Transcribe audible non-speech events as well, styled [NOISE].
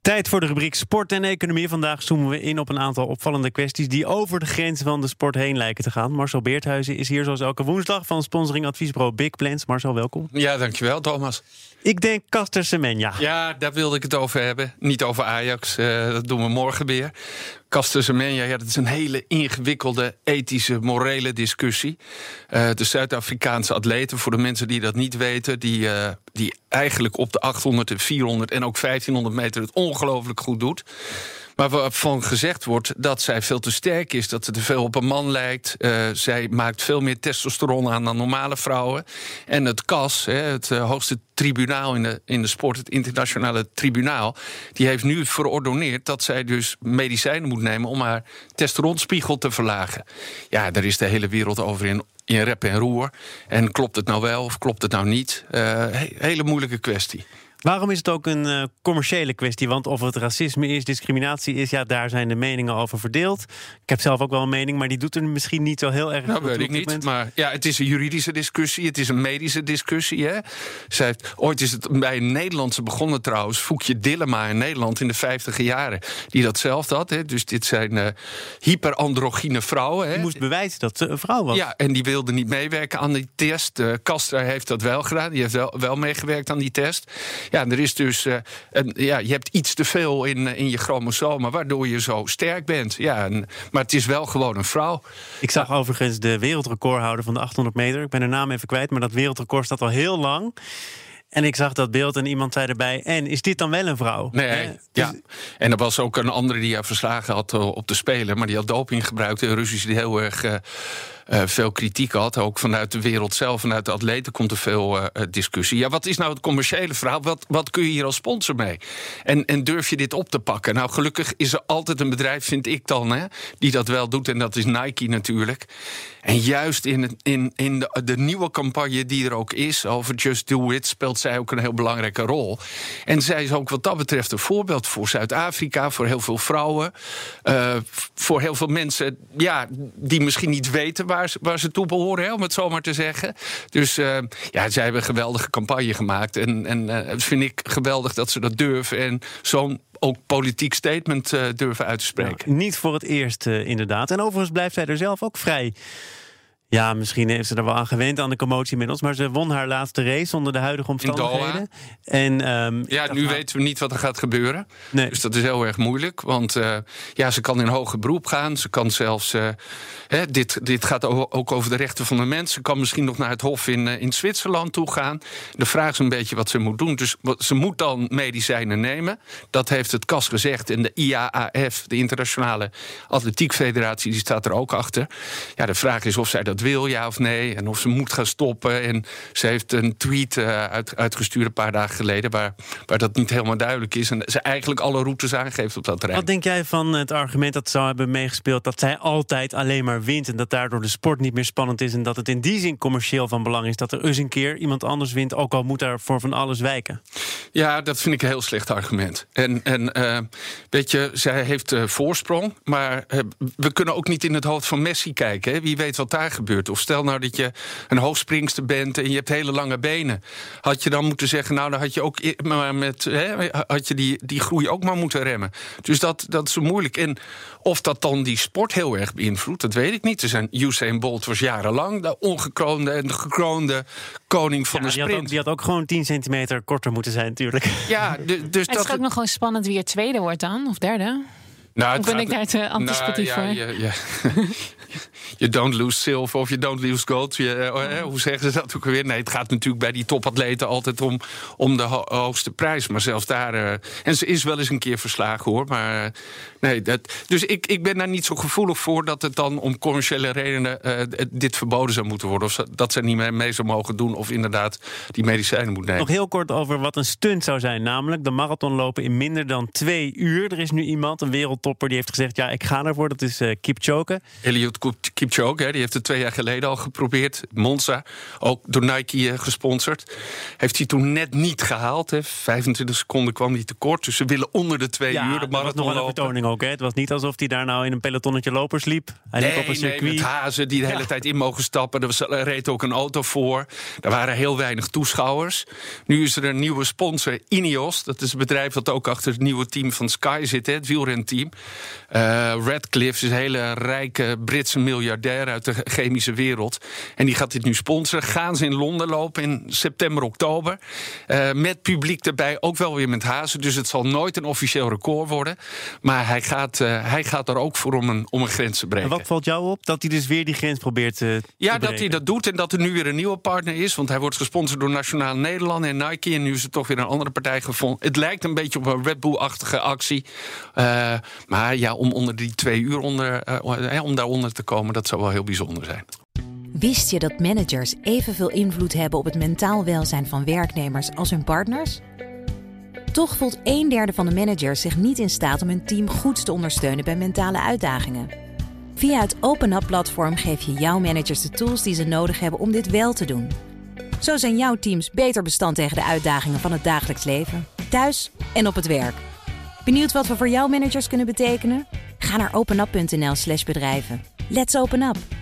Tijd voor de rubriek Sport en Economie. Vandaag zoomen we in op een aantal opvallende kwesties die over de grenzen van de sport heen lijken te gaan. Marcel Beerthuizen is hier zoals elke woensdag van sponsoring adviesbureau Big Plans. Marcel, welkom. Ja, dankjewel Thomas. Ik denk Caster Semenya. Ja, daar wilde ik het over hebben. Niet over Ajax, uh, dat doen we morgen weer. Caster Semenya, ja, dat is een hele ingewikkelde ethische, morele discussie. Uh, de Zuid-Afrikaanse atleten, voor de mensen die dat niet weten... die, uh, die eigenlijk op de 800, de 400 en ook 1500 meter het ongelooflijk goed doet... Maar waarvan gezegd wordt dat zij veel te sterk is, dat ze te veel op een man lijkt. Uh, zij maakt veel meer testosteron aan dan normale vrouwen. En het CAS, hè, het uh, hoogste tribunaal in de, in de sport, het internationale tribunaal, die heeft nu verordoneerd dat zij dus medicijnen moet nemen om haar testosteronspiegel te verlagen. Ja, daar is de hele wereld over in in rep en roer. En klopt het nou wel of klopt het nou niet? He hele moeilijke kwestie. Waarom is het ook een uh, commerciële kwestie? Want of het racisme is, discriminatie is, ja, daar zijn de meningen over verdeeld. Ik heb zelf ook wel een mening, maar die doet er misschien niet zo heel erg. Nou, weet ik niet. Maar ja, het is een juridische discussie, het is een medische discussie. Hè? Zij heeft, ooit is het bij een Nederlandse begonnen trouwens, Foekje Dillema in Nederland in de 50 jaren, die dat zelf had. Hè? Dus dit zijn uh, hyperandrogyne vrouwen. Hè? Die moest bewijzen dat ze een vrouw was. Ja, en die wilde niet meewerken aan die test. Uh, Kastra heeft dat wel gedaan, die heeft wel, wel meegewerkt aan die test. Ja, er is dus een, ja, je hebt iets te veel in, in je chromosomen, waardoor je zo sterk bent. Ja, maar het is wel gewoon een vrouw. Ik zag overigens de wereldrecordhouder van de 800 meter. Ik ben de naam even kwijt, maar dat wereldrecord staat al heel lang. En ik zag dat beeld en iemand zei erbij: En is dit dan wel een vrouw? Nee, eh, ja. Dus... En er was ook een andere die haar verslagen had op de Spelen, maar die had doping gebruikt. Een Russisch die heel erg. Uh, uh, veel kritiek had. Ook vanuit de wereld zelf, vanuit de atleten komt er veel uh, discussie. Ja, wat is nou het commerciële verhaal? Wat, wat kun je hier als sponsor mee? En, en durf je dit op te pakken? Nou, gelukkig is er altijd een bedrijf, vind ik dan, hè, die dat wel doet. En dat is Nike natuurlijk. En juist in, in, in de, de nieuwe campagne die er ook is over Just Do It, speelt zij ook een heel belangrijke rol. En zij is ook wat dat betreft een voorbeeld voor Zuid-Afrika, voor heel veel vrouwen, uh, voor heel veel mensen ja, die misschien niet weten waar waar, waar ze toe behoren, om het zo maar te zeggen. Dus uh, ja, zij hebben een geweldige campagne gemaakt. En, en uh, vind ik geweldig dat ze dat durven. En zo'n ook politiek statement durven uit te spreken. Niet voor het eerst, inderdaad. En overigens blijft zij er zelf ook vrij ja, misschien heeft ze er wel aan gewend aan de commotie inmiddels. Maar ze won haar laatste race onder de huidige omstandigheden. En, um, ja, nu weten we niet wat er gaat gebeuren. Nee. Dus dat is heel erg moeilijk. Want uh, ja, ze kan in hoger beroep gaan. Ze kan zelfs. Uh, hè, dit, dit gaat ook over de rechten van de mens. Ze kan misschien nog naar het Hof in, uh, in Zwitserland toe gaan. De vraag is een beetje wat ze moet doen. Dus ze moet dan medicijnen nemen. Dat heeft het KAS gezegd. En de IAAF, de Internationale Atletiek Federatie, die staat er ook achter. Ja, de vraag is of zij dat wil, ja of nee. En of ze moet gaan stoppen. En ze heeft een tweet uh, uit, uitgestuurd een paar dagen geleden... Waar, waar dat niet helemaal duidelijk is. En ze eigenlijk alle routes aangeeft op dat terrein. Wat denk jij van het argument dat zou hebben meegespeeld... dat zij altijd alleen maar wint en dat daardoor de sport niet meer spannend is... en dat het in die zin commercieel van belang is... dat er eens een keer iemand anders wint... ook al moet daar voor van alles wijken? Ja, dat vind ik een heel slecht argument. En, en uh, weet je, zij heeft uh, voorsprong... maar we kunnen ook niet in het hoofd van Messi kijken. Hè? Wie weet wat daar gebeurt. Of stel nou dat je een hoogspringster bent en je hebt hele lange benen. Had je dan moeten zeggen, nou dan had je ook maar met hè, had je die, die groei ook maar moeten remmen. Dus dat, dat is zo moeilijk. En of dat dan die sport heel erg beïnvloedt, dat weet ik niet. Er zijn Usain Bolt was jarenlang de ongekroonde en de gekroonde koning van ja, de sprint. Die had, ook, die had, ook, gewoon 10 centimeter korter moeten zijn, natuurlijk. Ja, dus het dat is ook nog gewoon spannend wie er tweede wordt dan, of derde. Nou, ben ik daar te anticipatief nou, ja, voor? Ja, ja. [LAUGHS] je don't lose silver of je don't lose gold. Je, eh, hoe zeggen ze dat ook weer? Nee, het gaat natuurlijk bij die topatleten altijd om, om de hoogste prijs. Maar zelfs daar. Uh, en ze is wel eens een keer verslagen hoor. Maar nee, dat, dus ik, ik ben daar niet zo gevoelig voor dat het dan om commerciële redenen uh, dit verboden zou moeten worden. Of dat ze niet meer mee zou mogen doen. Of inderdaad die medicijnen moet nemen. Nog heel kort over wat een stunt zou zijn. Namelijk de marathon lopen in minder dan twee uur. Er is nu iemand, een wereldtopper, die heeft gezegd: ja, ik ga ervoor. Dat is uh, Kipchoge. Eliud Kipchoge, hè, die heeft het twee jaar geleden al geprobeerd. Monza, ook door Nike uh, gesponsord. Heeft hij toen net niet gehaald. Hè. 25 seconden kwam hij tekort. Dus ze willen onder de twee uur de marathon was nog een vertoning ook. Hè. Het was niet alsof hij daar nou in een pelotonnetje lopers liep. Hij nee, liep op een circuit. Nee, met hazen die de hele tijd in mogen stappen. Er, was, er reed ook een auto voor. Er waren heel weinig toeschouwers. Nu is er een nieuwe sponsor, Ineos. Dat is het bedrijf dat ook achter het nieuwe team van Sky zit. Hè, het wielrenteam. Uh, Radcliffe is een hele rijke Britse miljardair uit de chemische wereld. En die gaat dit nu sponsoren. Gaan ze in Londen lopen in september, oktober. Uh, met publiek erbij, ook wel weer met hazen. Dus het zal nooit een officieel record worden. Maar hij gaat, uh, hij gaat er ook voor om een, om een grens te breken. En wat valt jou op? Dat hij dus weer die grens probeert te Ja, dat hij dat doet en dat er nu weer een nieuwe partner is. Want hij wordt gesponsord door Nationaal Nederland en Nike. En nu is het toch weer een andere partij gevonden. Het lijkt een beetje op een Red Bull-achtige actie. Maar ja, om onder die twee uur onder, uh, om daaronder te komen, dat zou wel heel bijzonder zijn. Wist je dat managers evenveel invloed hebben op het mentaal welzijn van werknemers als hun partners? Toch voelt een derde van de managers zich niet in staat om hun team goed te ondersteunen bij mentale uitdagingen. Via het Open Up platform geef je jouw managers de tools die ze nodig hebben om dit wel te doen. Zo zijn jouw teams beter bestand tegen de uitdagingen van het dagelijks leven, thuis en op het werk. Benieuwd wat we voor jouw managers kunnen betekenen? Ga naar openup.nl/slash bedrijven. Let's open up!